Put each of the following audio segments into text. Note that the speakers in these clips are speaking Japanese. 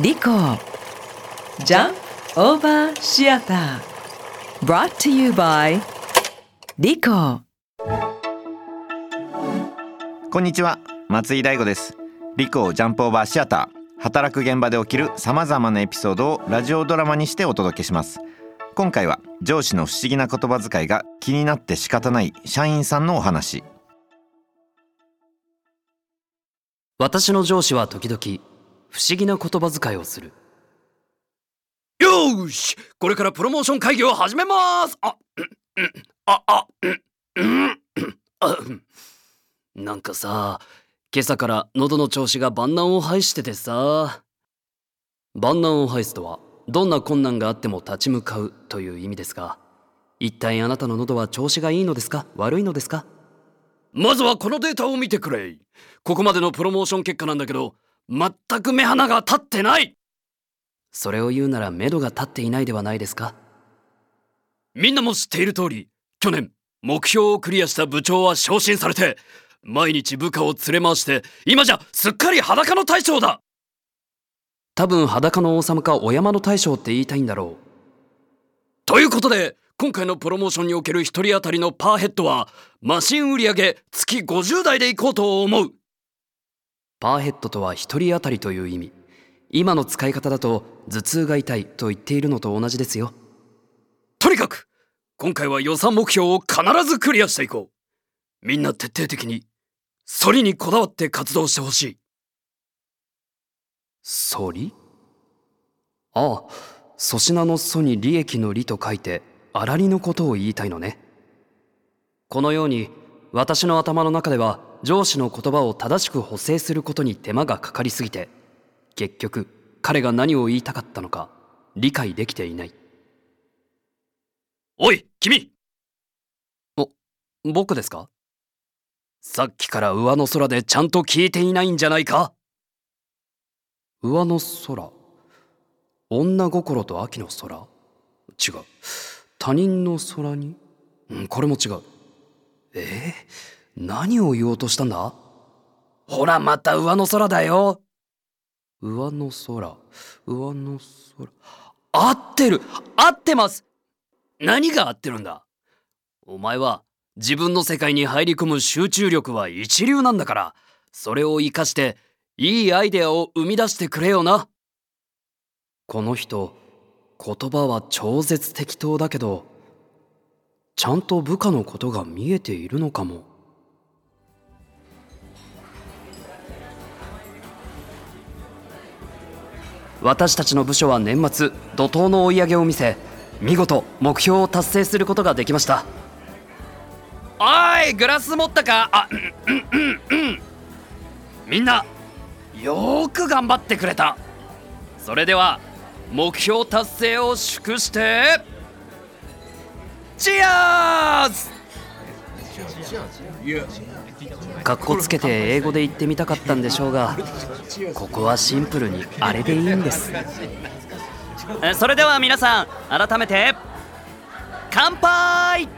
リコジャンオーバーシアター brought to you by リコこんにちは。松井大吾です。リコジャンプオーバーシアター働く現場で起きるさまざまなエピソードをラジオドラマにしてお届けします。今回は上司の不思議な言葉遣いが気になって仕方ない社員さんのお話。私の上司は時々不思議な言葉遣いをする。よーし！これからプロモーション会議を始めます！あ、うんうんあ、あ、うんうん。あうん。なんかさ今朝から喉の調子が万難を排しててさ。万難を排すとはどんな困難があっても立ち向かうという意味ですが一体あなたの喉は調子がいいのですか？悪いのですか？まずはこのデータを見てくれ。ここまでのプロモーション結果なんだけど全く目鼻が立ってない。それを言うなら目処が立っていないではないですか？みんなも知っている通り去年目標をクリアした部長は昇進されて毎日部下を連れ回して今じゃすっかり裸の大将だ。多分裸の王様かお山の大将って言いたいんだろう。ということで今回のプロモーションにおける1人当たりのパーヘッドはマシン売上月50台でいこうと思うパーヘッドとは一人当たりという意味。今の使い方だと頭痛が痛いと言っているのと同じですよ。とにかく今回は予算目標を必ずクリアしていこう。みんな徹底的に反りにこだわって活動してほしい。反りああ粗品の粗に利益の利と書いて粗利のことを言いたいのね。このように私の頭の中では上司の言葉を正しく補正することに手間がかかりすぎて結局彼が何を言いたかったのか理解できていない。おい君！僕ですか？さっきから上の空でちゃんと聞いていないんじゃないか？上の空？女心と秋の空？違う。他人の空に？うんこれも違う。えー、何を言おうとしたんだ？ほらまた上の空だよ。上の空。上の空。合ってる。合ってます。何が合ってるんだ？お前は自分の世界に入り込む集中力は一流なんだからそれを活かしていいアイデアを生み出してくれよな。この人言葉は超絶適当だけどちゃんと部下のことが見えているのかも。私たちの部署は年末怒涛の追い上げを見せ見事目標を達成することができました。おいグラス持ったか？あうんうんうんみんなよく頑張ってくれた。それでは目標達成を祝してチアーズ！かっこつけて英語で言ってみたかったんでしょうがここはシンプルにあれでいいんです。えそれでは皆さん改めて乾杯！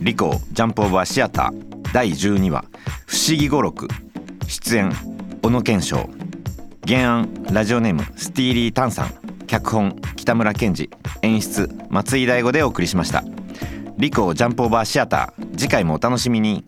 リコジャンプオーバーシアター第12話不思議語録。出演小野賢章原案ラジオネームスティーリー・タンさん脚本北村賢治演出松井大吾でお送りしました。リコジャンプオーバーシアター次回もお楽しみに。